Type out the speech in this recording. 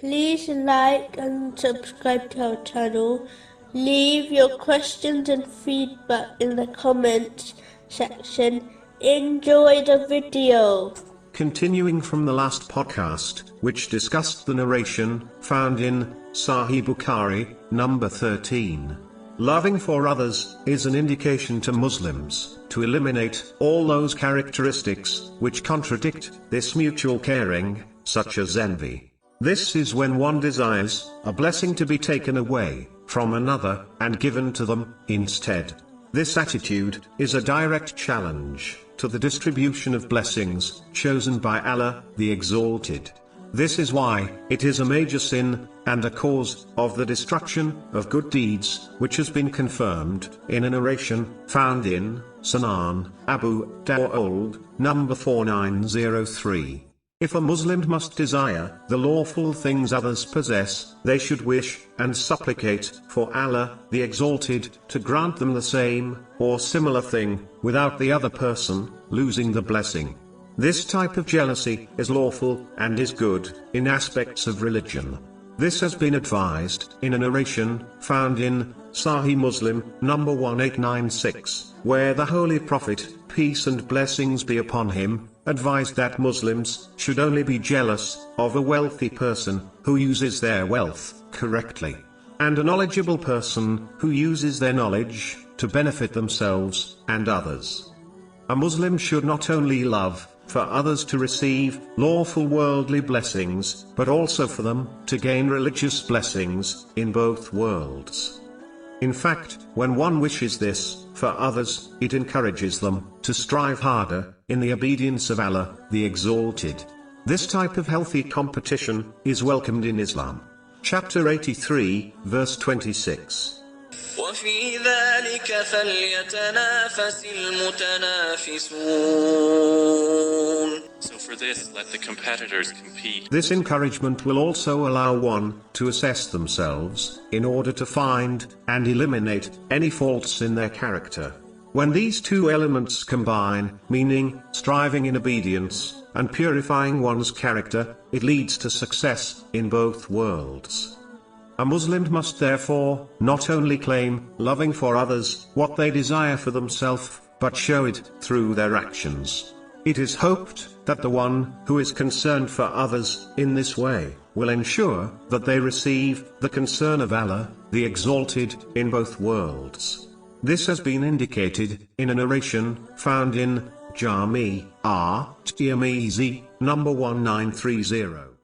Please like and subscribe to our channel. Leave your questions and feedback in the comments section. Enjoy the video. Continuing from the last podcast, which discussed the narration found in Sahih Bukhari, number 13. Loving for others is an indication to Muslims to eliminate all those characteristics which contradict this mutual caring, such as envy. This is when one desires a blessing to be taken away from another and given to them instead. This attitude is a direct challenge to the distribution of blessings chosen by Allah, the Exalted. This is why it is a major sin and a cause of the destruction of good deeds, which has been confirmed in a narration found in Sunan Abu Dawud, number 4903. If a Muslim must desire the lawful things others possess, they should wish and supplicate for Allah, the Exalted, to grant them the same or similar thing, without the other person losing the blessing. This type of jealousy is lawful and is good in aspects of religion. This has been advised in a narration found in Sahih Muslim number 1896, where the Holy Prophet, peace and blessings be upon him, advised that Muslims should only be jealous of a wealthy person who uses their wealth correctly, and a knowledgeable person who uses their knowledge to benefit themselves and others. A Muslim should not only love for others to receive lawful worldly blessings, but also for them to gain religious blessings in both worlds. In fact, when one wishes this for others, it encourages them to strive harder in the obedience of Allah, the Exalted. This type of healthy competition is welcomed in Islam. Chapter 83, verse 26. وفي ذلك فليتنافس المتنافسون So for this, let the competitors compete. This encouragement will also allow one to assess themselves in order to find and eliminate any faults in their character. When these two elements combine, meaning striving in obedience and purifying one's character, it leads to success in both worlds. A Muslim must therefore not only claim loving for others what they desire for themselves, but show it through their actions. It is hoped that the one who is concerned for others in this way will ensure that they receive the concern of Allah, the Exalted, in both worlds. This has been indicated in a narration found in Jami R. Tirmizi, number 1930.